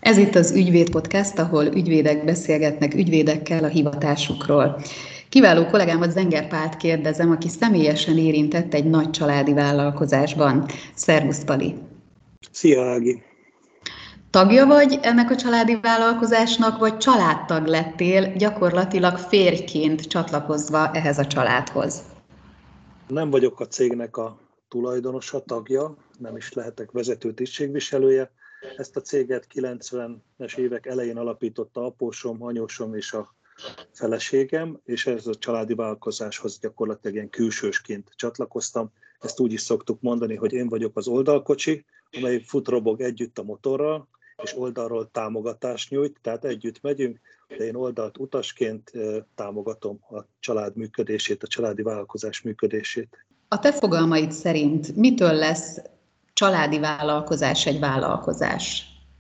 Ez itt az Ügyvéd Podcast, ahol ügyvédek beszélgetnek ügyvédekkel a hivatásukról. Kiváló kollégámat Zenger Pált kérdezem, aki személyesen érintett egy nagy családi vállalkozásban. Szervusz, Pali! Szia, Ági! Tagja vagy ennek a családi vállalkozásnak, vagy családtag lettél, gyakorlatilag férjként csatlakozva ehhez a családhoz? Nem vagyok a cégnek a tulajdonosa, tagja, nem is lehetek vezető tisztségviselője, ezt a céget 90-es évek elején alapította apósom, anyósom és a feleségem, és ez a családi vállalkozáshoz gyakorlatilag ilyen külsősként csatlakoztam. Ezt úgy is szoktuk mondani, hogy én vagyok az oldalkocsi, amely futrobog együtt a motorral, és oldalról támogatást nyújt, tehát együtt megyünk, de én oldalt utasként támogatom a család működését, a családi vállalkozás működését. A te fogalmaid szerint mitől lesz családi vállalkozás egy vállalkozás?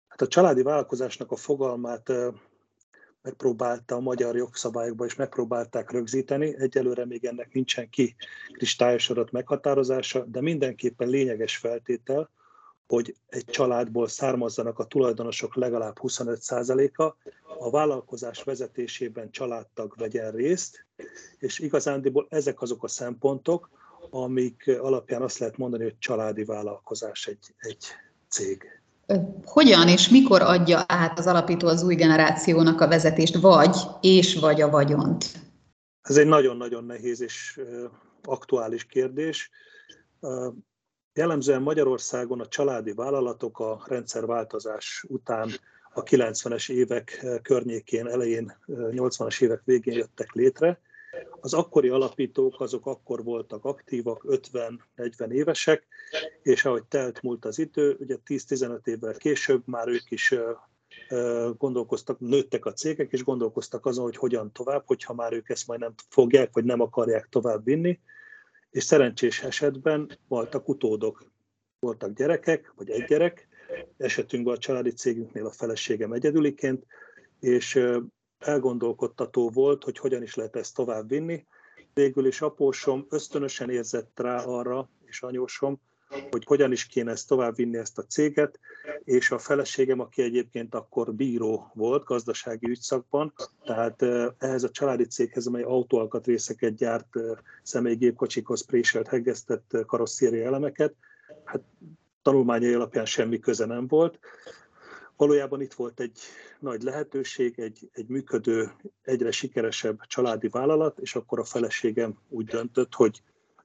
Hát a családi vállalkozásnak a fogalmát megpróbálta a magyar jogszabályokban is megpróbálták rögzíteni. Egyelőre még ennek nincsen ki kristályosodott meghatározása, de mindenképpen lényeges feltétel, hogy egy családból származzanak a tulajdonosok legalább 25%-a, a vállalkozás vezetésében családtag vegyen részt, és igazándiból ezek azok a szempontok, amik alapján azt lehet mondani, hogy családi vállalkozás egy, egy cég. Hogyan és mikor adja át az alapító az új generációnak a vezetést, vagy és vagy a vagyont? Ez egy nagyon-nagyon nehéz és aktuális kérdés. Jellemzően Magyarországon a családi vállalatok a rendszerváltozás után a 90-es évek környékén, elején, 80-as évek végén jöttek létre, az akkori alapítók azok akkor voltak aktívak, 50-40 évesek, és ahogy telt múlt az idő, ugye 10-15 évvel később már ők is gondolkoztak, nőttek a cégek, és gondolkoztak azon, hogy hogyan tovább, hogyha már ők ezt majd nem fogják, vagy nem akarják tovább vinni, és szerencsés esetben voltak utódok. Voltak gyerekek, vagy egy gyerek, esetünkben a családi cégünknél a feleségem egyedüliként, és elgondolkodtató volt, hogy hogyan is lehet ezt tovább vinni. Végül is apósom ösztönösen érzett rá arra, és anyósom, hogy hogyan is kéne ezt továbbvinni ezt a céget, és a feleségem, aki egyébként akkor bíró volt gazdasági ügyszakban, tehát ehhez a családi céghez, amely autóalkatrészeket gyárt személygépkocsikhoz préselt, hegesztett karosszéri elemeket, hát tanulmányai alapján semmi köze nem volt, Valójában itt volt egy nagy lehetőség, egy, egy működő, egyre sikeresebb családi vállalat, és akkor a feleségem úgy döntött, hogy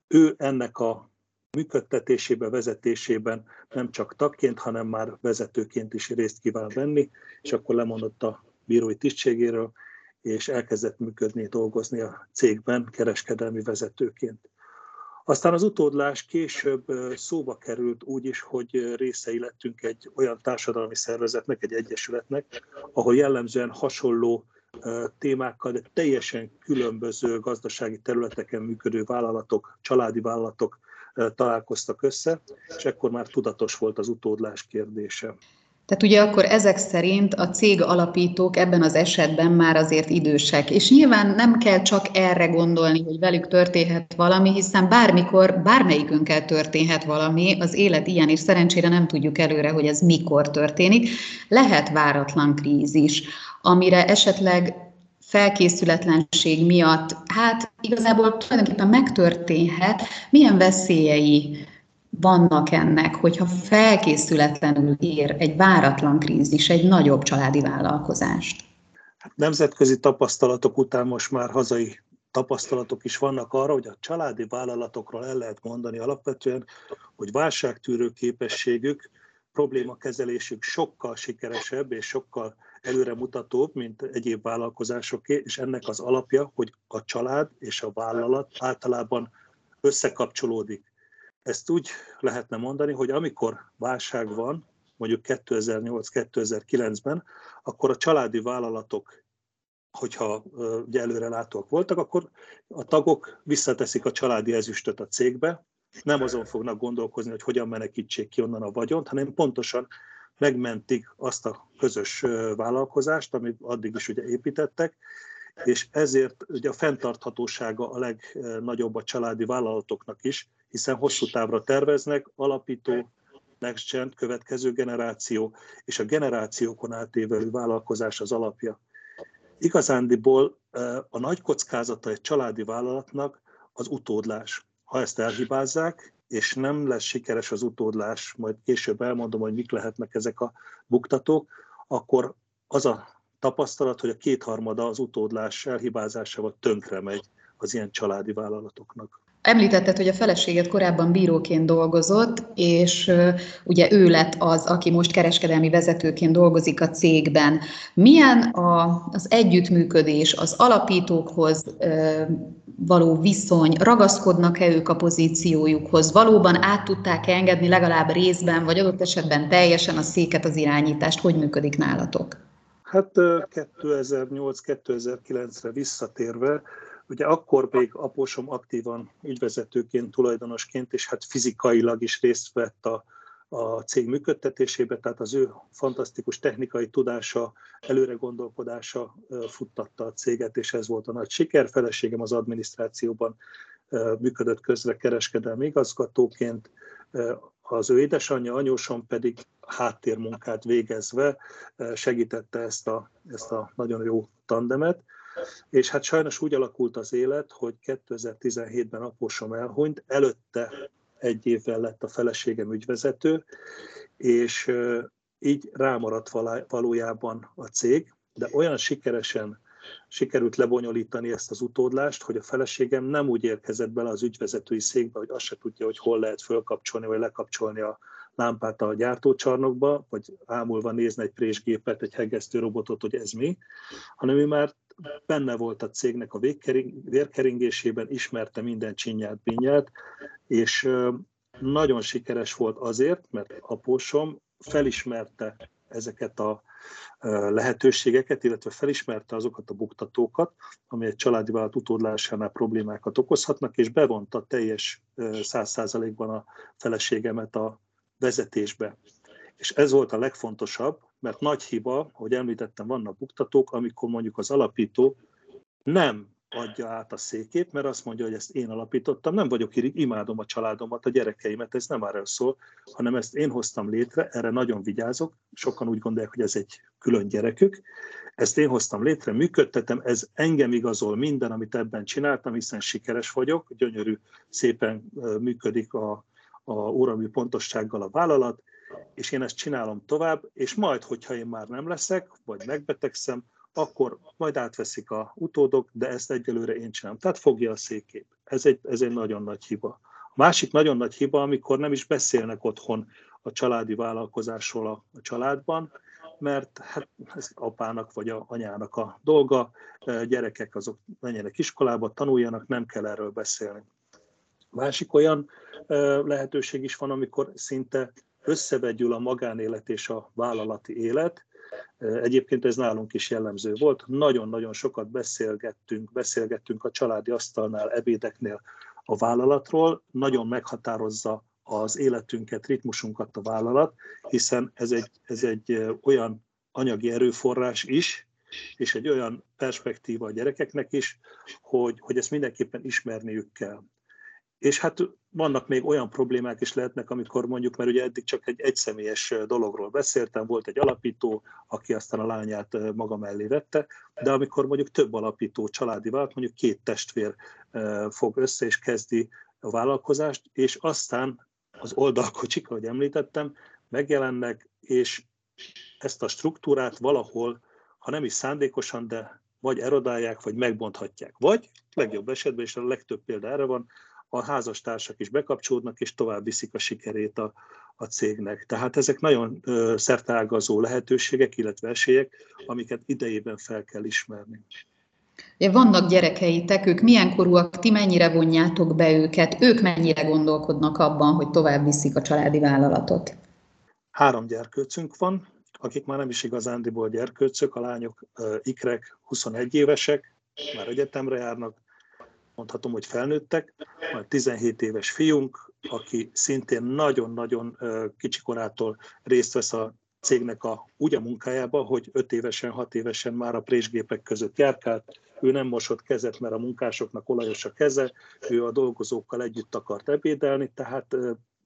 ő ennek a működtetésébe, vezetésében nem csak tagként, hanem már vezetőként is részt kíván venni, és akkor lemondott a bírói tisztségéről, és elkezdett működni, dolgozni a cégben kereskedelmi vezetőként. Aztán az utódlás később szóba került úgy is, hogy részei lettünk egy olyan társadalmi szervezetnek, egy egyesületnek, ahol jellemzően hasonló témákkal, de teljesen különböző gazdasági területeken működő vállalatok, családi vállalatok találkoztak össze, és ekkor már tudatos volt az utódlás kérdése. Tehát ugye akkor ezek szerint a cég alapítók ebben az esetben már azért idősek, és nyilván nem kell csak erre gondolni, hogy velük történhet valami, hiszen bármikor, bármelyikünkkel történhet valami, az élet ilyen, és szerencsére nem tudjuk előre, hogy ez mikor történik. Lehet váratlan krízis, amire esetleg felkészületlenség miatt, hát igazából tulajdonképpen megtörténhet, milyen veszélyei vannak ennek, hogyha felkészületlenül ér egy váratlan krízis, egy nagyobb családi vállalkozást? Hát nemzetközi tapasztalatok után most már hazai tapasztalatok is vannak arra, hogy a családi vállalatokról el lehet mondani alapvetően, hogy válságtűrő képességük, problémakezelésük sokkal sikeresebb és sokkal előremutatóbb, mint egyéb vállalkozásoké, és ennek az alapja, hogy a család és a vállalat általában összekapcsolódik. Ezt úgy lehetne mondani, hogy amikor válság van, mondjuk 2008-2009-ben, akkor a családi vállalatok, hogyha ugye előrelátóak voltak, akkor a tagok visszateszik a családi ezüstöt a cégbe, nem azon fognak gondolkozni, hogy hogyan menekítsék ki onnan a vagyont, hanem pontosan megmentik azt a közös vállalkozást, amit addig is ugye építettek, és ezért ugye a fenntarthatósága a legnagyobb a családi vállalatoknak is, hiszen hosszú távra terveznek, alapító next gen, következő generáció, és a generációkon átévelő vállalkozás az alapja. Igazándiból a nagy kockázata egy családi vállalatnak az utódlás. Ha ezt elhibázzák, és nem lesz sikeres az utódlás, majd később elmondom, hogy mik lehetnek ezek a buktatók, akkor az a tapasztalat, hogy a kétharmada az utódlás elhibázásával tönkre megy az ilyen családi vállalatoknak. Említetted, hogy a feleséget korábban bíróként dolgozott, és ugye ő lett az, aki most kereskedelmi vezetőként dolgozik a cégben. Milyen a, az együttműködés az alapítókhoz való viszony, ragaszkodnak-e ők a pozíciójukhoz, valóban át tudták engedni legalább részben, vagy adott esetben teljesen a széket, az irányítást, hogy működik nálatok? Hát 2008-2009-re visszatérve, Ugye akkor még apósom aktívan ügyvezetőként, tulajdonosként, és hát fizikailag is részt vett a, a cég működtetésébe, tehát az ő fantasztikus technikai tudása, előre gondolkodása futtatta a céget, és ez volt a nagy siker. Feleségem az adminisztrációban működött közre kereskedelmi igazgatóként, az ő édesanyja, anyósom pedig háttérmunkát végezve segítette ezt a, ezt a nagyon jó tandemet. És hát sajnos úgy alakult az élet, hogy 2017-ben apósom elhunyt, előtte egy évvel lett a feleségem ügyvezető, és így rámaradt valójában a cég, de olyan sikeresen sikerült lebonyolítani ezt az utódlást, hogy a feleségem nem úgy érkezett bele az ügyvezetői székbe, hogy azt se tudja, hogy hol lehet fölkapcsolni vagy lekapcsolni a lámpát a gyártócsarnokba, vagy ámulva nézni egy présgépet, egy hegesztő robotot, hogy ez mi, hanem ő már benne volt a cégnek a vérkeringésében, ismerte minden csinyát, binyát, és nagyon sikeres volt azért, mert apósom felismerte ezeket a lehetőségeket, illetve felismerte azokat a buktatókat, ami egy családi vállalat utódlásánál problémákat okozhatnak, és bevonta teljes száz százalékban a feleségemet a vezetésbe. És ez volt a legfontosabb, mert nagy hiba, hogy említettem, vannak buktatók, amikor mondjuk az alapító nem adja át a székét, mert azt mondja, hogy ezt én alapítottam, nem vagyok irig, imádom a családomat, a gyerekeimet, ez nem arra szól, hanem ezt én hoztam létre, erre nagyon vigyázok, sokan úgy gondolják, hogy ez egy külön gyerekük, ezt én hoztam létre, működtetem, ez engem igazol minden, amit ebben csináltam, hiszen sikeres vagyok, gyönyörű, szépen működik a, a óramű pontossággal a vállalat, és én ezt csinálom tovább, és majd, hogyha én már nem leszek, vagy megbetegszem, akkor majd átveszik a utódok, de ezt egyelőre én csinálom. Tehát fogja a székét. Ez egy, ez egy nagyon nagy hiba. A másik nagyon nagy hiba, amikor nem is beszélnek otthon a családi vállalkozásról a, a családban, mert hát ez apának vagy a anyának a dolga, gyerekek azok menjenek iskolába, tanuljanak, nem kell erről beszélni. Másik olyan lehetőség is van, amikor szinte összevegyül a magánélet és a vállalati élet. Egyébként ez nálunk is jellemző volt. Nagyon-nagyon sokat beszélgettünk, beszélgettünk a családi asztalnál, ebédeknél a vállalatról. Nagyon meghatározza az életünket, ritmusunkat a vállalat, hiszen ez egy, ez egy olyan anyagi erőforrás is, és egy olyan perspektíva a gyerekeknek is, hogy, hogy ezt mindenképpen ismerniük kell. És hát vannak még olyan problémák is lehetnek, amikor mondjuk, mert ugye eddig csak egy egyszemélyes dologról beszéltem, volt egy alapító, aki aztán a lányát maga mellé vette, de amikor mondjuk több alapító családi vált, mondjuk két testvér fog össze és kezdi a vállalkozást, és aztán az oldalkocsik, ahogy említettem, megjelennek, és ezt a struktúrát valahol, ha nem is szándékosan, de vagy erodálják, vagy megbonthatják. Vagy legjobb esetben, és a legtöbb példa erre van, a házastársak is bekapcsolódnak, és tovább viszik a sikerét a, a cégnek. Tehát ezek nagyon ö, szerteágazó lehetőségek, illetve esélyek, amiket idejében fel kell ismerni. Vannak gyerekeitek, ők milyen korúak, ti mennyire vonjátok be őket, ők mennyire gondolkodnak abban, hogy tovább viszik a családi vállalatot? Három gyerkőcünk van, akik már nem is igazándiból gyerkőcök, a lányok ikrek, 21 évesek, már egyetemre járnak, mondhatom, hogy felnőttek. Van 17 éves fiunk, aki szintén nagyon-nagyon kicsikorától részt vesz a cégnek a, úgy a munkájába, hogy 5 évesen, 6 évesen már a présgépek között járkált, ő nem mosott kezet, mert a munkásoknak olajos a keze, ő a dolgozókkal együtt akart ebédelni, tehát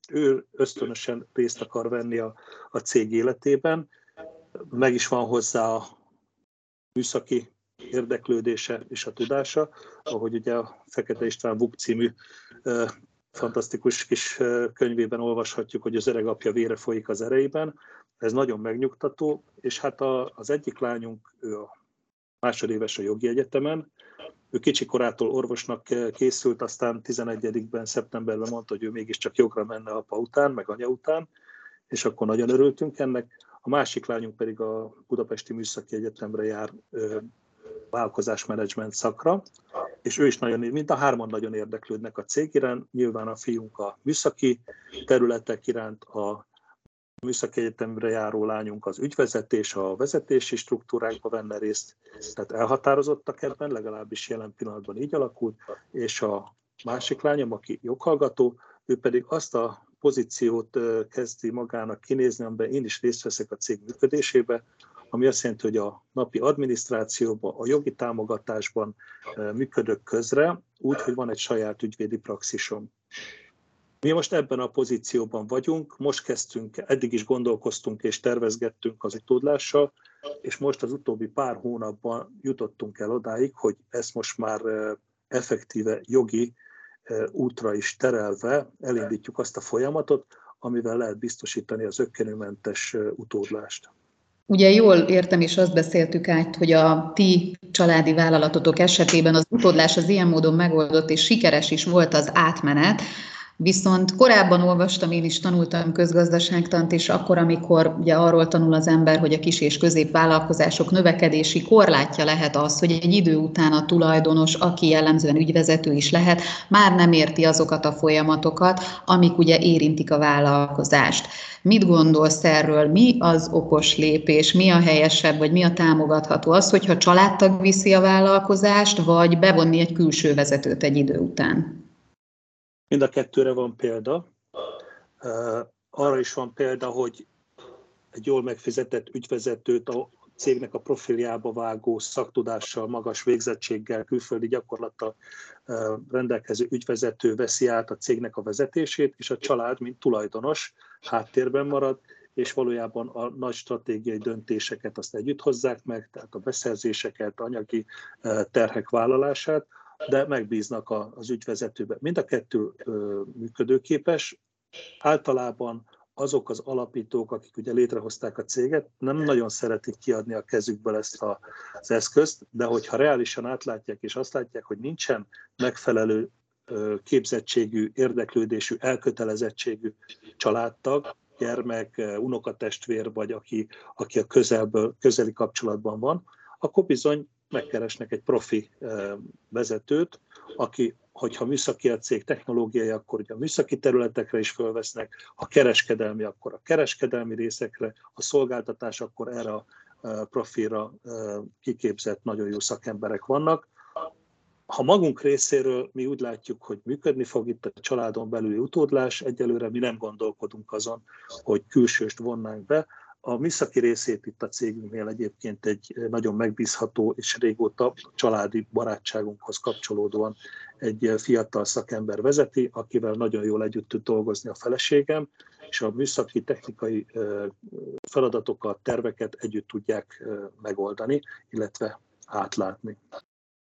ő ösztönösen részt akar venni a, a cég életében, meg is van hozzá a műszaki érdeklődése és a tudása, ahogy ugye a Fekete István Vuk című fantasztikus kis könyvében olvashatjuk, hogy az öreg apja vére folyik az ereiben. Ez nagyon megnyugtató, és hát a, az egyik lányunk, ő a másodéves a jogi egyetemen, ő kicsi korától orvosnak készült, aztán 11-ben, szeptemberben mondta, hogy ő mégiscsak jogra menne apa után, meg anya után, és akkor nagyon örültünk ennek. A másik lányunk pedig a Budapesti Műszaki Egyetemre jár vállalkozásmenedzsment szakra, és ő is nagyon, mint a hárman nagyon érdeklődnek a cég iránt, nyilván a fiunk a műszaki területek iránt, a műszaki egyetemre járó lányunk az ügyvezetés, a vezetési struktúrákba venne részt, tehát elhatározottak ebben, legalábbis jelen pillanatban így alakult, és a másik lányom, aki joghallgató, ő pedig azt a pozíciót kezdi magának kinézni, amiben én is részt veszek a cég működésébe, ami azt jelenti, hogy a napi adminisztrációban, a jogi támogatásban működök közre, úgy, hogy van egy saját ügyvédi praxisom. Mi most ebben a pozícióban vagyunk, most kezdtünk, eddig is gondolkoztunk és tervezgettünk az utódlással, és most az utóbbi pár hónapban jutottunk el odáig, hogy ezt most már effektíve jogi útra is terelve elindítjuk azt a folyamatot, amivel lehet biztosítani az ökkenőmentes utódlást. Ugye jól értem, és azt beszéltük át, hogy a ti családi vállalatotok esetében az utódlás az ilyen módon megoldott, és sikeres is volt az átmenet, Viszont korábban olvastam, én is tanultam közgazdaságtant, és akkor, amikor ugye arról tanul az ember, hogy a kis és középvállalkozások növekedési korlátja lehet az, hogy egy idő után a tulajdonos, aki jellemzően ügyvezető is lehet, már nem érti azokat a folyamatokat, amik ugye érintik a vállalkozást. Mit gondolsz erről? Mi az okos lépés? Mi a helyesebb, vagy mi a támogatható? Az, hogyha családtag viszi a vállalkozást, vagy bevonni egy külső vezetőt egy idő után? Mind a kettőre van példa. Arra is van példa, hogy egy jól megfizetett ügyvezetőt a cégnek a profiljába vágó szaktudással, magas végzettséggel, külföldi gyakorlattal rendelkező ügyvezető veszi át a cégnek a vezetését, és a család, mint tulajdonos, háttérben marad, és valójában a nagy stratégiai döntéseket azt együtt hozzák meg, tehát a beszerzéseket, anyagi terhek vállalását, de megbíznak az ügyvezetőben. Mind a kettő működőképes. Általában azok az alapítók, akik ugye létrehozták a céget, nem nagyon szeretik kiadni a kezükből ezt a, az eszközt, de hogyha reálisan átlátják és azt látják, hogy nincsen megfelelő képzettségű, érdeklődésű, elkötelezettségű családtag, gyermek, unokatestvér, vagy aki, aki a közelből, közeli kapcsolatban van, akkor bizony megkeresnek egy profi vezetőt, aki, hogyha műszaki a cég technológiai, akkor ugye a műszaki területekre is fölvesznek, ha kereskedelmi, akkor a kereskedelmi részekre, a szolgáltatás, akkor erre a profilra kiképzett nagyon jó szakemberek vannak. Ha magunk részéről mi úgy látjuk, hogy működni fog itt a családon belüli utódlás, egyelőre mi nem gondolkodunk azon, hogy külsőst vonnánk be, a műszaki részét itt a cégünknél egyébként egy nagyon megbízható és régóta családi barátságunkhoz kapcsolódóan egy fiatal szakember vezeti, akivel nagyon jól együtt tud dolgozni a feleségem, és a műszaki technikai feladatokat, terveket együtt tudják megoldani, illetve átlátni.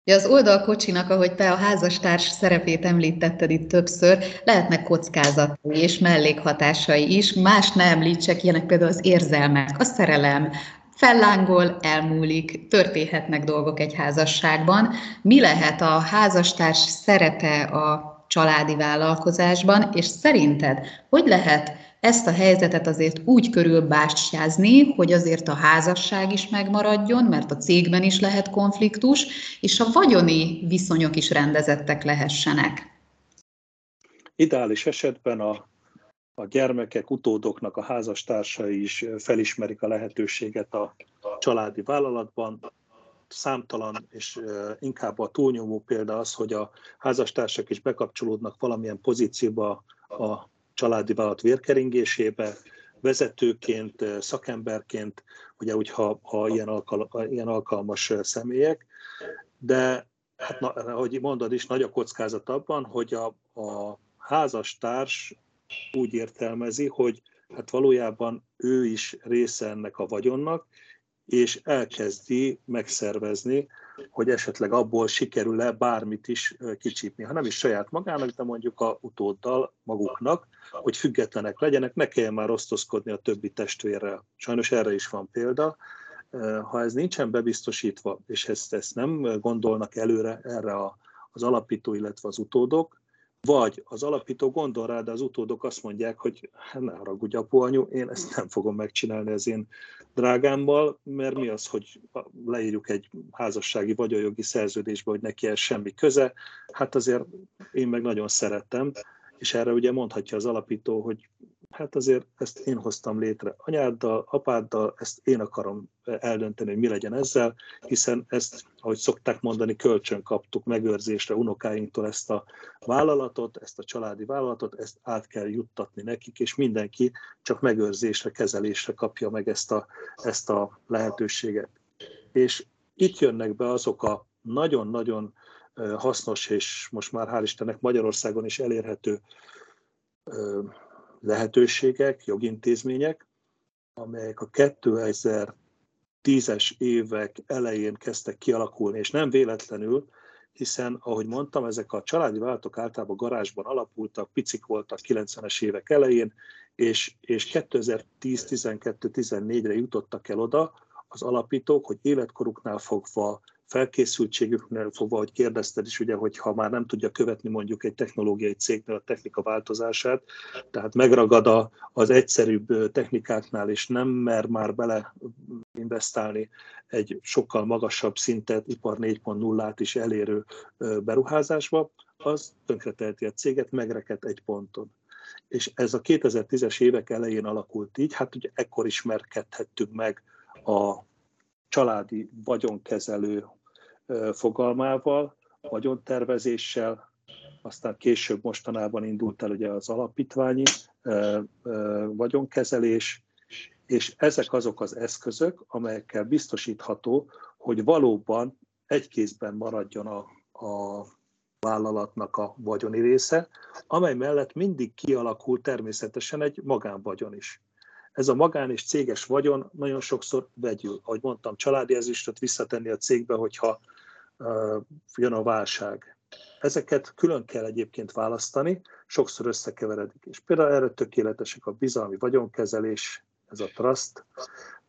Ja, az oldalkocsinak, ahogy te a házastárs szerepét említetted itt többször, lehetnek kockázatai és mellékhatásai is. Más ne említsek, ilyenek például az érzelmek, a szerelem, fellángol, elmúlik, történhetnek dolgok egy házasságban. Mi lehet a házastárs szerepe a családi vállalkozásban, és szerinted hogy lehet ezt a helyzetet azért úgy körülbástyázni, hogy azért a házasság is megmaradjon, mert a cégben is lehet konfliktus, és a vagyoni viszonyok is rendezettek lehessenek. Ideális esetben a, a gyermekek, utódoknak a házastársai is felismerik a lehetőséget a családi vállalatban, számtalan és inkább a túlnyomó példa az, hogy a házastársak is bekapcsolódnak valamilyen pozícióba a családi vállalat vérkeringésébe, vezetőként, szakemberként, ugye úgy, ha, ha ilyen, alkal, ilyen alkalmas személyek, de hát, na, ahogy mondod is, nagy a kockázat abban, hogy a, a házastárs úgy értelmezi, hogy hát valójában ő is része ennek a vagyonnak, és elkezdi megszervezni, hogy esetleg abból sikerül-e bármit is kicsípni. Ha nem is saját magának, de mondjuk a utóddal maguknak, hogy függetlenek legyenek, ne kelljen már osztozkodni a többi testvérrel. Sajnos erre is van példa. Ha ez nincsen bebiztosítva, és ezt, ezt nem gondolnak előre erre a, az alapító, illetve az utódok, vagy az alapító gondol rá, de az utódok azt mondják, hogy hát ne haragudj apu anyu, én ezt nem fogom megcsinálni az én drágámmal, mert mi az, hogy leírjuk egy házassági vagyonjogi szerződésbe, hogy neki ez semmi köze, hát azért én meg nagyon szerettem, és erre ugye mondhatja az alapító, hogy hát azért ezt én hoztam létre anyáddal, apáddal, ezt én akarom eldönteni, hogy mi legyen ezzel, hiszen ezt, ahogy szokták mondani, kölcsön kaptuk megőrzésre unokáinktól ezt a vállalatot, ezt a családi vállalatot, ezt át kell juttatni nekik, és mindenki csak megőrzésre, kezelésre kapja meg ezt a, ezt a lehetőséget. És itt jönnek be azok a nagyon-nagyon hasznos, és most már hál' Istennek Magyarországon is elérhető lehetőségek, jogintézmények, amelyek a 2010-es évek elején kezdtek kialakulni, és nem véletlenül, hiszen, ahogy mondtam, ezek a családi vállalatok általában garázsban alapultak, picik voltak 90-es évek elején, és, és 2010-12-14-re jutottak el oda az alapítók, hogy életkoruknál fogva felkészültségüknél fogva, hogy kérdezted is, ugye, hogy már nem tudja követni mondjuk egy technológiai cégnél a technika változását, tehát megragad a, az egyszerűbb technikáknál, és nem mer már bele investálni egy sokkal magasabb szintet, ipar 4.0-át is elérő beruházásba, az tönkreteheti a céget, megrekedt egy ponton. És ez a 2010-es évek elején alakult így, hát ugye ekkor ismerkedhettünk meg a családi vagyonkezelő fogalmával, vagyontervezéssel, aztán később mostanában indult el ugye az alapítványi vagyonkezelés, és ezek azok az eszközök, amelyekkel biztosítható, hogy valóban egy kézben maradjon a, a vállalatnak a vagyoni része, amely mellett mindig kialakul természetesen egy magánvagyon is. Ez a magán és céges vagyon nagyon sokszor vegyül. Ahogy mondtam, családi ezüstöt visszatenni a cégbe, hogyha jön a válság. Ezeket külön kell egyébként választani, sokszor összekeveredik. És például erre tökéletesek a bizalmi vagyonkezelés, ez a trust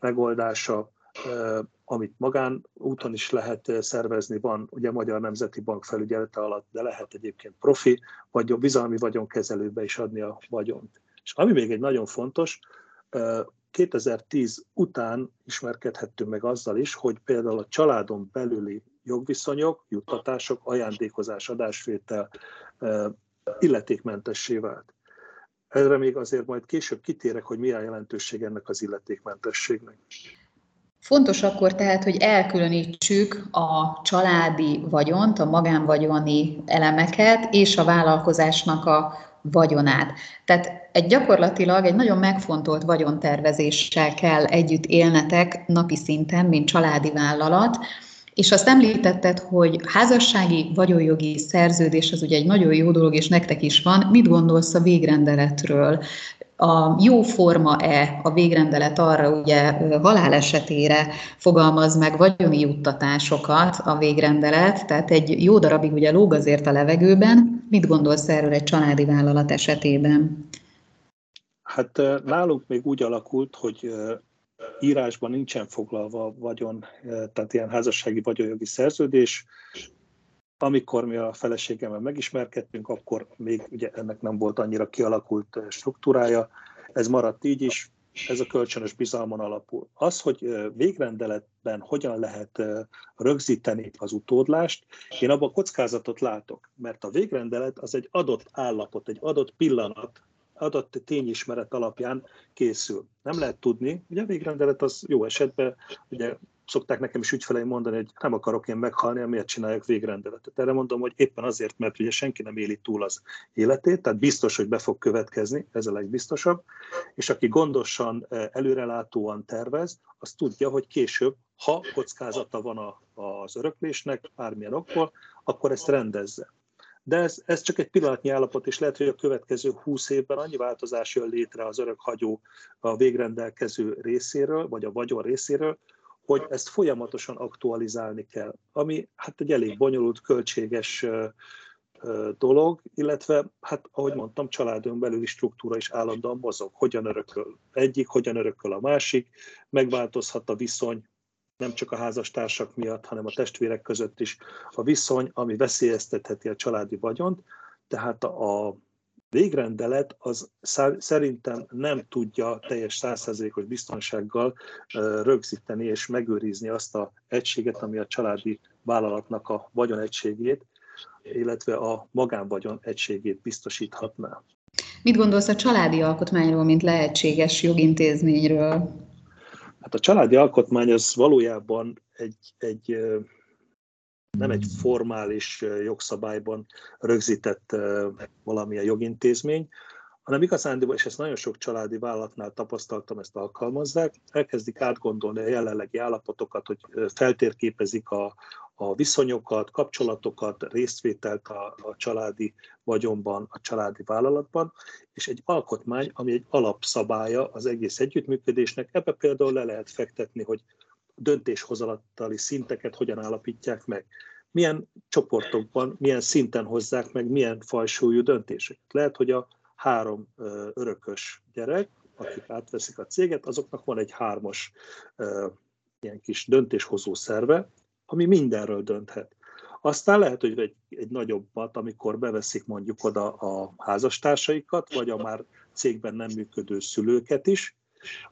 megoldása, amit magán úton is lehet szervezni, van ugye Magyar Nemzeti Bank felügyelete alatt, de lehet egyébként profi, vagy bizalmi vagyonkezelőbe is adni a vagyont. És ami még egy nagyon fontos, 2010 után ismerkedhettünk meg azzal is, hogy például a családon belüli jogviszonyok, juttatások, ajándékozás, adásvétel illetékmentessé vált. Erre még azért majd később kitérek, hogy mi a jelentőség ennek az illetékmentességnek. Fontos akkor tehát, hogy elkülönítsük a családi vagyont, a magánvagyoni elemeket és a vállalkozásnak a vagyonát. Tehát egy gyakorlatilag egy nagyon megfontolt vagyontervezéssel kell együtt élnetek napi szinten, mint családi vállalat, és azt említetted, hogy házassági vagyonjogi szerződés az ugye egy nagyon jó dolog, és nektek is van. Mit gondolsz a végrendeletről? A jó forma-e a végrendelet arra, ugye halál esetére fogalmaz meg vagyoni juttatásokat a végrendelet, tehát egy jó darabig ugye lóg azért a levegőben. Mit gondolsz erről egy családi vállalat esetében? Hát nálunk még úgy alakult, hogy írásban nincsen foglalva a vagyon, tehát ilyen házassági vagyonjogi szerződés. Amikor mi a feleségemmel megismerkedtünk, akkor még ugye ennek nem volt annyira kialakult struktúrája. Ez maradt így is, ez a kölcsönös bizalmon alapul. Az, hogy végrendeletben hogyan lehet rögzíteni az utódlást, én abban kockázatot látok, mert a végrendelet az egy adott állapot, egy adott pillanat, adott tényismeret alapján készül. Nem lehet tudni, ugye a végrendelet az jó esetben, ugye szokták nekem is ügyfeleim mondani, hogy nem akarok én meghalni, miért csinálják végrendeletet. Erre mondom, hogy éppen azért, mert ugye senki nem éli túl az életét, tehát biztos, hogy be fog következni, ez a legbiztosabb, és aki gondosan, eh, előrelátóan tervez, az tudja, hogy később, ha kockázata van az öröklésnek, bármilyen okból, akkor ezt rendezze. De ez, ez csak egy pillanatnyi állapot, és lehet, hogy a következő 20 évben annyi változás jön létre az örökhagyó a végrendelkező részéről, vagy a vagyon részéről, hogy ezt folyamatosan aktualizálni kell, ami hát egy elég bonyolult, költséges dolog, illetve, hát ahogy mondtam, családon belüli struktúra is állandóan mozog. Hogyan örököl egyik, hogyan örököl a másik, megváltozhat a viszony, nem csak a házastársak miatt, hanem a testvérek között is a viszony, ami veszélyeztetheti a családi vagyont. Tehát a végrendelet az szerintem nem tudja teljes százszerzékos biztonsággal rögzíteni és megőrizni azt a egységet, ami a családi vállalatnak a vagyonegységét, illetve a magánvagyon egységét biztosíthatná. Mit gondolsz a családi alkotmányról, mint lehetséges jogintézményről? Hát a családi alkotmány az valójában egy, egy nem egy formális jogszabályban rögzített valamilyen jogintézmény, hanem igazán, és ezt nagyon sok családi vállalatnál tapasztaltam, ezt alkalmazzák, elkezdik átgondolni a jelenlegi állapotokat, hogy feltérképezik a, a viszonyokat, kapcsolatokat, résztvételt a, a családi vagyonban, a családi vállalatban, és egy alkotmány, ami egy alapszabálya az egész együttműködésnek, ebbe például le lehet fektetni, hogy döntéshozatali szinteket hogyan állapítják meg, milyen csoportokban, milyen szinten hozzák meg, milyen fajsúlyú döntéseket. Lehet, hogy a három örökös gyerek, akik átveszik a céget, azoknak van egy hármas ilyen kis döntéshozó szerve, ami mindenről dönthet. Aztán lehet, hogy egy, egy nagyobbat, amikor beveszik mondjuk oda a házastársaikat, vagy a már cégben nem működő szülőket is,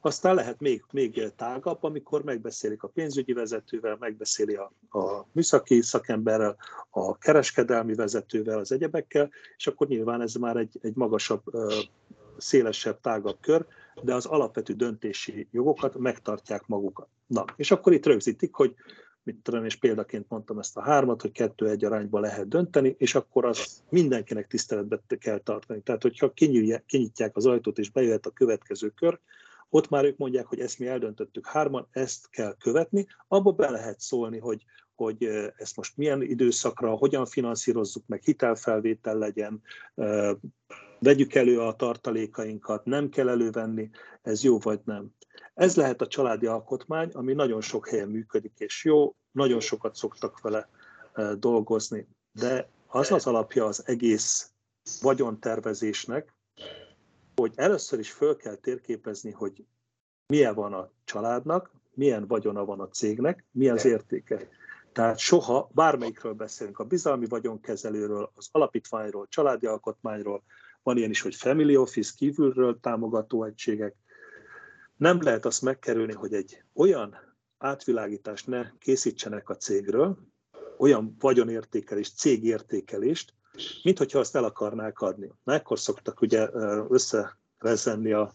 aztán lehet még, még tágabb, amikor megbeszélik a pénzügyi vezetővel, megbeszéli a, a műszaki szakemberrel, a kereskedelmi vezetővel, az egyebekkel, és akkor nyilván ez már egy, egy magasabb, szélesebb, tágabb kör, de az alapvető döntési jogokat megtartják magukat. Na, és akkor itt rögzítik, hogy mit tudom, és példaként mondtam ezt a hármat, hogy kettő-egy arányba lehet dönteni, és akkor az mindenkinek tiszteletbe kell tartani. Tehát, hogyha kinyitják az ajtót, és bejöhet a következő kör, ott már ők mondják, hogy ezt mi eldöntöttük hárman, ezt kell követni, abba be lehet szólni, hogy, hogy ezt most milyen időszakra, hogyan finanszírozzuk meg, hitelfelvétel legyen, vegyük elő a tartalékainkat, nem kell elővenni, ez jó vagy nem. Ez lehet a családi alkotmány, ami nagyon sok helyen működik, és jó, nagyon sokat szoktak vele dolgozni, de az az alapja az egész vagyontervezésnek, hogy először is föl kell térképezni, hogy milyen van a családnak, milyen vagyona van a cégnek, mi az értéke. Tehát soha, bármelyikről beszélünk, a bizalmi vagyonkezelőről, az alapítványról, családi alkotmányról, van ilyen is, hogy family office, kívülről támogató egységek. Nem lehet azt megkerülni, hogy egy olyan átvilágítást ne készítsenek a cégről, olyan vagyonértékelést, cégértékelést, mint hogyha azt el akarnák adni. Na, ekkor szoktak ugye összerezenni a,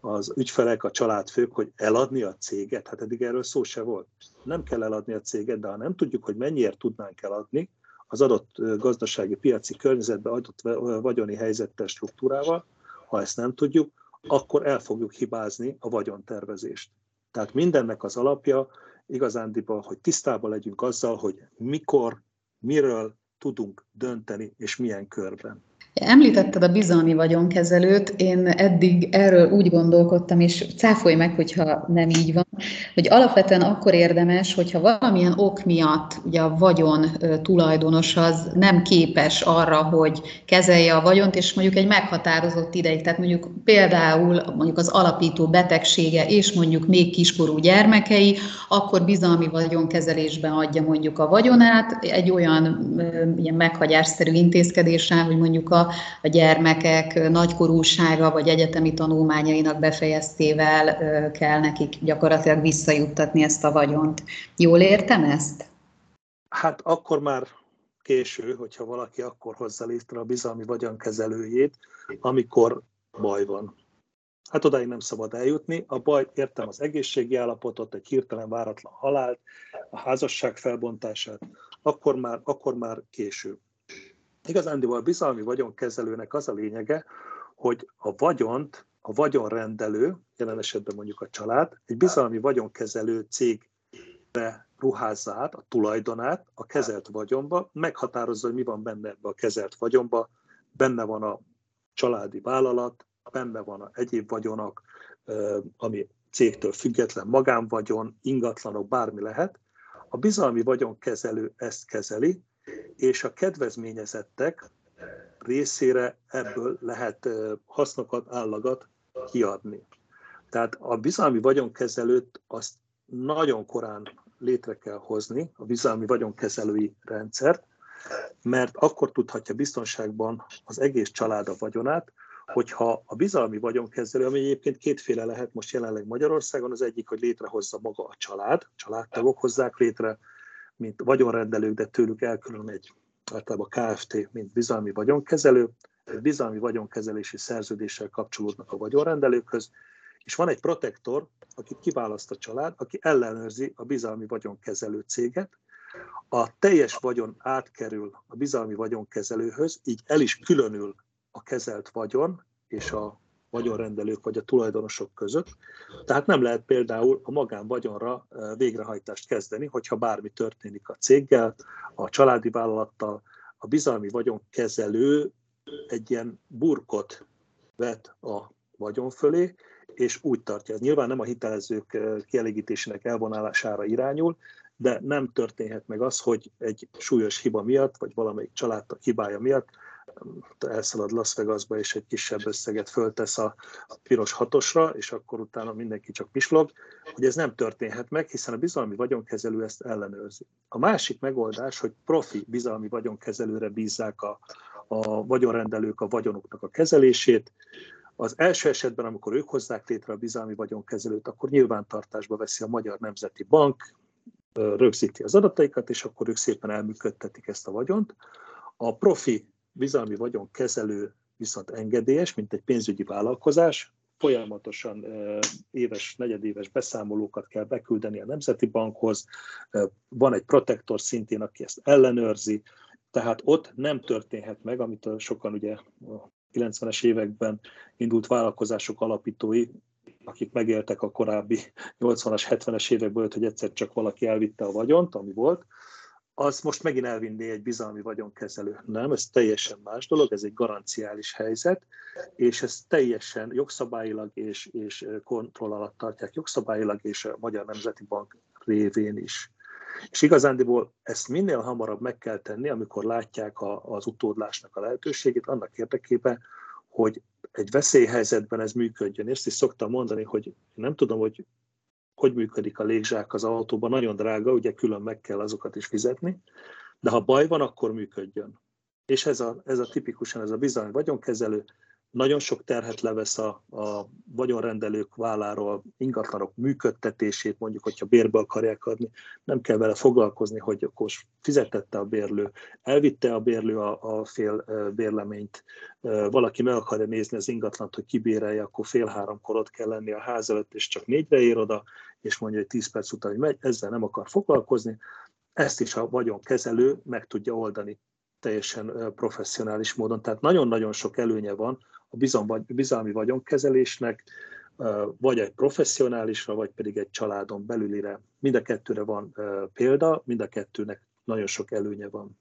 az ügyfelek, a családfők, hogy eladni a céget. Hát eddig erről szó se volt. Nem kell eladni a céget, de ha nem tudjuk, hogy mennyiért tudnánk eladni, az adott gazdasági piaci környezetben adott vagyoni helyzettel, struktúrával, ha ezt nem tudjuk, akkor el fogjuk hibázni a vagyontervezést. Tehát mindennek az alapja igazándiból, hogy tisztában legyünk azzal, hogy mikor, miről, tudunk dönteni, és milyen körben. Említetted a bizalmi vagyonkezelőt, én eddig erről úgy gondolkodtam, és cáfolj meg, hogyha nem így van, hogy alapvetően akkor érdemes, hogyha valamilyen ok miatt ugye a vagyon tulajdonos az nem képes arra, hogy kezelje a vagyont, és mondjuk egy meghatározott ideig, tehát mondjuk például mondjuk az alapító betegsége és mondjuk még kiskorú gyermekei, akkor bizalmi vagyonkezelésben adja mondjuk a vagyonát egy olyan ilyen meghagyásszerű intézkedéssel, hogy mondjuk a a, gyermekek nagykorúsága vagy egyetemi tanulmányainak befejeztével kell nekik gyakorlatilag visszajuttatni ezt a vagyont. Jól értem ezt? Hát akkor már késő, hogyha valaki akkor hozza létre a bizalmi vagyonkezelőjét, amikor baj van. Hát odáig nem szabad eljutni. A baj, értem az egészségi állapotot, egy hirtelen váratlan halált, a házasság felbontását, akkor már, akkor már késő. Igazándiból bizalmi vagyonkezelőnek az a lényege, hogy a vagyont, a vagyonrendelő, jelen esetben mondjuk a család, egy bizalmi vagyonkezelő cégbe ruházza át a tulajdonát a kezelt vagyonba, meghatározza, hogy mi van benne ebbe a kezelt vagyonba, benne van a családi vállalat, benne van a egyéb vagyonok, ami cégtől független magánvagyon, ingatlanok, bármi lehet. A bizalmi vagyonkezelő ezt kezeli, és a kedvezményezettek részére ebből lehet hasznokat, állagat kiadni. Tehát a bizalmi vagyonkezelőt azt nagyon korán létre kell hozni, a bizalmi vagyonkezelői rendszert, mert akkor tudhatja biztonságban az egész család a vagyonát, hogyha a bizalmi vagyonkezelő, ami egyébként kétféle lehet most jelenleg Magyarországon, az egyik, hogy létrehozza maga a család, családtagok hozzák létre, mint vagyonrendelők, de tőlük elkülön egy általában KFT, mint bizalmi vagyonkezelő, egy bizalmi vagyonkezelési szerződéssel kapcsolódnak a vagyonrendelőkhöz, és van egy protektor, akit kiválaszt a család, aki ellenőrzi a bizalmi vagyonkezelő céget, a teljes vagyon átkerül a bizalmi vagyonkezelőhöz, így el is különül a kezelt vagyon és a vagyonrendelők vagy a tulajdonosok között. Tehát nem lehet például a magánvagyonra végrehajtást kezdeni, hogyha bármi történik a céggel, a családi vállalattal, a bizalmi vagyonkezelő egy ilyen burkot vet a vagyon fölé, és úgy tartja. Ez nyilván nem a hitelezők kielégítésének elvonására irányul, de nem történhet meg az, hogy egy súlyos hiba miatt, vagy valamelyik családtag hibája miatt elszalad Las Vegasba, és egy kisebb összeget föltesz a piros hatosra, és akkor utána mindenki csak pislog, hogy ez nem történhet meg, hiszen a bizalmi vagyonkezelő ezt ellenőrzi. A másik megoldás, hogy profi bizalmi vagyonkezelőre bízzák a, a vagyonrendelők a vagyonuknak a kezelését, az első esetben, amikor ők hozzák létre a bizalmi vagyonkezelőt, akkor nyilvántartásba veszi a Magyar Nemzeti Bank, rögzíti az adataikat, és akkor ők szépen elműködtetik ezt a vagyont. A profi bizalmi vagyonkezelő viszont engedélyes, mint egy pénzügyi vállalkozás, folyamatosan éves, negyedéves beszámolókat kell beküldeni a Nemzeti Bankhoz, van egy protektor szintén, aki ezt ellenőrzi, tehát ott nem történhet meg, amit sokan ugye a 90-es években indult vállalkozások alapítói, akik megéltek a korábbi 80-as, 70-es évekből, hogy egyszer csak valaki elvitte a vagyont, ami volt, az most megint elvinné egy bizalmi vagyonkezelő. Nem, ez teljesen más dolog, ez egy garanciális helyzet, és ez teljesen jogszabályilag és, és kontroll alatt tartják jogszabályilag, és a Magyar Nemzeti Bank révén is. És igazándiból ezt minél hamarabb meg kell tenni, amikor látják a, az utódlásnak a lehetőségét, annak érdekében, hogy egy veszélyhelyzetben ez működjön. Ezt is szoktam mondani, hogy nem tudom, hogy hogy működik a légzsák az autóban, nagyon drága, ugye külön meg kell azokat is fizetni, de ha baj van, akkor működjön. És ez a, ez a tipikusan ez a bizony vagyonkezelő, nagyon sok terhet levesz a, a vagyonrendelők válláról, ingatlanok működtetését, mondjuk, hogyha bérbe akarják adni, nem kell vele foglalkozni, hogy akkor fizetette a bérlő, elvitte a bérlő a, a fél bérleményt, valaki meg akarja nézni az ingatlant, hogy kibérelje, akkor fél háromkor ott kell lenni a ház előtt, és csak négyre ér oda, és mondja, hogy tíz perc után, megy, ezzel nem akar foglalkozni, ezt is a vagyonkezelő meg tudja oldani teljesen professzionális módon. Tehát nagyon-nagyon sok előnye van a bizalmi vagyonkezelésnek, vagy egy professzionálisra, vagy pedig egy családon belülire. Mind a kettőre van példa, mind a kettőnek nagyon sok előnye van.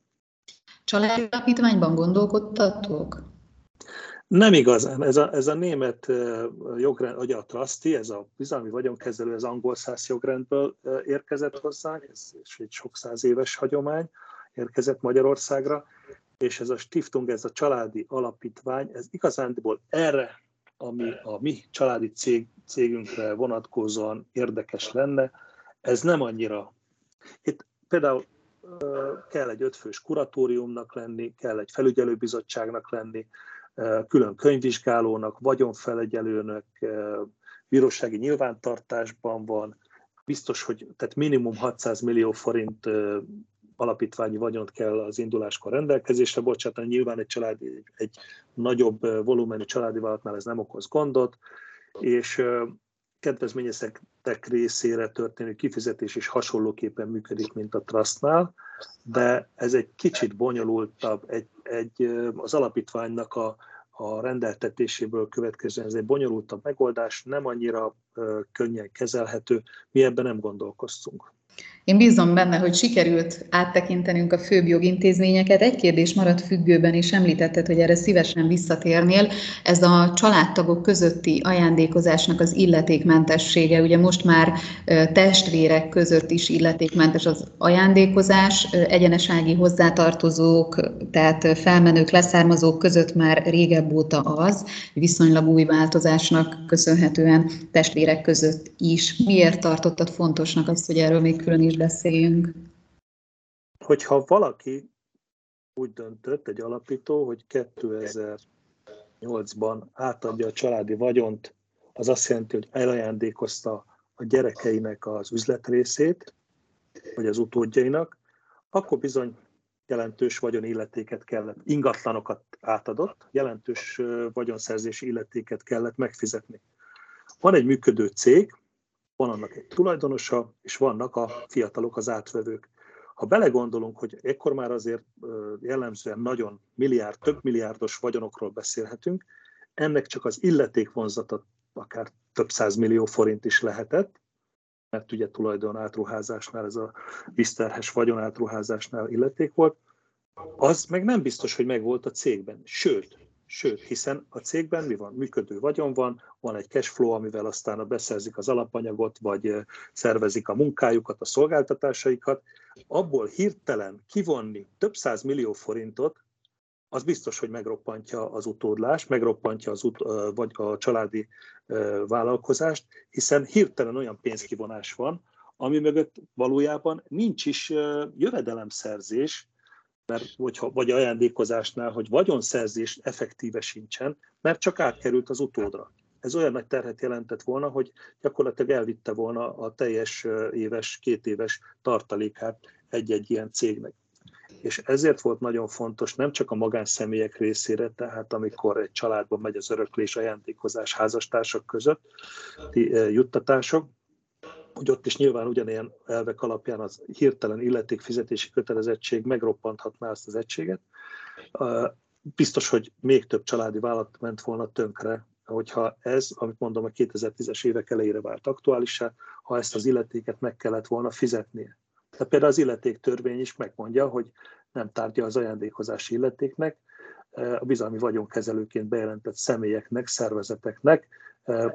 Családi alapítványban gondolkodtatok? Nem igazán. Ez a, ez a német jogrend, vagy a trusty, ez a bizalmi vagyonkezelő, az angol száz jogrendből érkezett hozzánk, ez egy sok száz éves hagyomány, érkezett Magyarországra, és ez a Stiftung, ez a családi alapítvány, ez igazándiból erre, ami a mi családi cég, cégünkre vonatkozóan érdekes lenne, ez nem annyira. Itt például kell egy ötfős kuratóriumnak lenni, kell egy felügyelőbizottságnak lenni, külön könyvvizsgálónak, vagyonfelegyelőnek, bírósági nyilvántartásban van, biztos, hogy tehát minimum 600 millió forint alapítványi vagyont kell az induláskor rendelkezésre bocsátani. Nyilván egy családi, egy nagyobb volumenű családi vállalatnál ez nem okoz gondot, és kedvezményezettek részére történő kifizetés is hasonlóképpen működik, mint a Trustnál, de ez egy kicsit bonyolultabb, egy, egy, az alapítványnak a, a rendeltetéséből következően ez egy bonyolultabb megoldás, nem annyira könnyen kezelhető, mi ebben nem gondolkoztunk. Én bízom benne, hogy sikerült áttekintenünk a főbb jogintézményeket. Egy kérdés maradt függőben, és említetted, hogy erre szívesen visszatérnél. Ez a családtagok közötti ajándékozásnak az illetékmentessége. Ugye most már testvérek között is illetékmentes az ajándékozás, egyenesági hozzátartozók, tehát felmenők, leszármazók között már régebb óta az, viszonylag új változásnak köszönhetően testvérek között is. Miért tartottad fontosnak azt, hogy erről még külön is beszéljünk. Hogyha valaki úgy döntött, egy alapító, hogy 2008-ban átadja a családi vagyont, az azt jelenti, hogy elajándékozta a gyerekeinek az üzletrészét, vagy az utódjainak, akkor bizony jelentős vagyonilletéket kellett, ingatlanokat átadott, jelentős vagyonszerzési illetéket kellett megfizetni. Van egy működő cég, van annak egy tulajdonosa, és vannak a fiatalok, az átvevők. Ha belegondolunk, hogy ekkor már azért jellemzően nagyon milliárd, több milliárdos vagyonokról beszélhetünk, ennek csak az illetékvonzata akár több száz millió forint is lehetett, mert ugye tulajdon átruházásnál, ez a viszterhes vagyon átruházásnál illeték volt, az meg nem biztos, hogy megvolt a cégben. Sőt, Sőt, hiszen a cégben mi van? Működő vagyon van, van egy cash flow, amivel aztán beszerzik az alapanyagot, vagy szervezik a munkájukat, a szolgáltatásaikat. Abból hirtelen kivonni több száz millió forintot, az biztos, hogy megroppantja az utódlás, megroppantja az ut- vagy a családi vállalkozást, hiszen hirtelen olyan pénzkivonás van, ami mögött valójában nincs is jövedelemszerzés, mert hogyha, vagy ajándékozásnál, hogy vagyonszerzés effektíve sincsen, mert csak átkerült az utódra. Ez olyan nagy terhet jelentett volna, hogy gyakorlatilag elvitte volna a teljes éves, két éves tartalékát egy-egy ilyen cégnek. És ezért volt nagyon fontos nem csak a magánszemélyek részére, tehát amikor egy családban megy az öröklés, ajándékozás házastársak között, juttatások, hogy ott is nyilván ugyanilyen elvek alapján az hirtelen illetékfizetési kötelezettség megroppanthatná ezt az egységet. Biztos, hogy még több családi vállalat ment volna tönkre, hogyha ez, amit mondom, a 2010-es évek elejére vált aktuálisá, ha ezt az illetéket meg kellett volna fizetnie. De például az illetéktörvény is megmondja, hogy nem tárgya az ajándékozási illetéknek, a bizalmi vagyonkezelőként bejelentett személyeknek, szervezeteknek,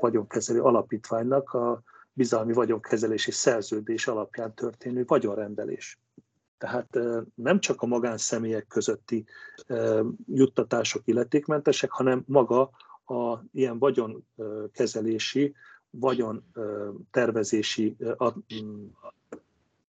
vagyonkezelő alapítványnak a bizalmi vagyonkezelési szerződés alapján történő vagyonrendelés. Tehát nem csak a magánszemélyek közötti juttatások illetékmentesek, hanem maga a ilyen vagyonkezelési, vagyon tervezési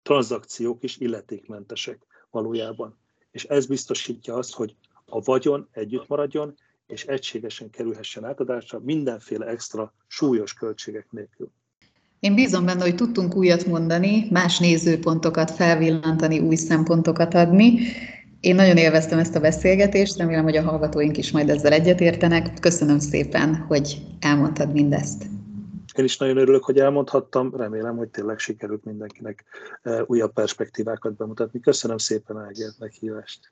tranzakciók is illetékmentesek valójában. És ez biztosítja azt, hogy a vagyon együtt maradjon, és egységesen kerülhessen átadásra mindenféle extra súlyos költségek nélkül. Én bízom benne, hogy tudtunk újat mondani, más nézőpontokat felvillantani, új szempontokat adni. Én nagyon élveztem ezt a beszélgetést, remélem, hogy a hallgatóink is majd ezzel egyetértenek. Köszönöm szépen, hogy elmondtad mindezt. Én is nagyon örülök, hogy elmondhattam, remélem, hogy tényleg sikerült mindenkinek eh, újabb perspektívákat bemutatni. Köszönöm szépen Ágért meghívást.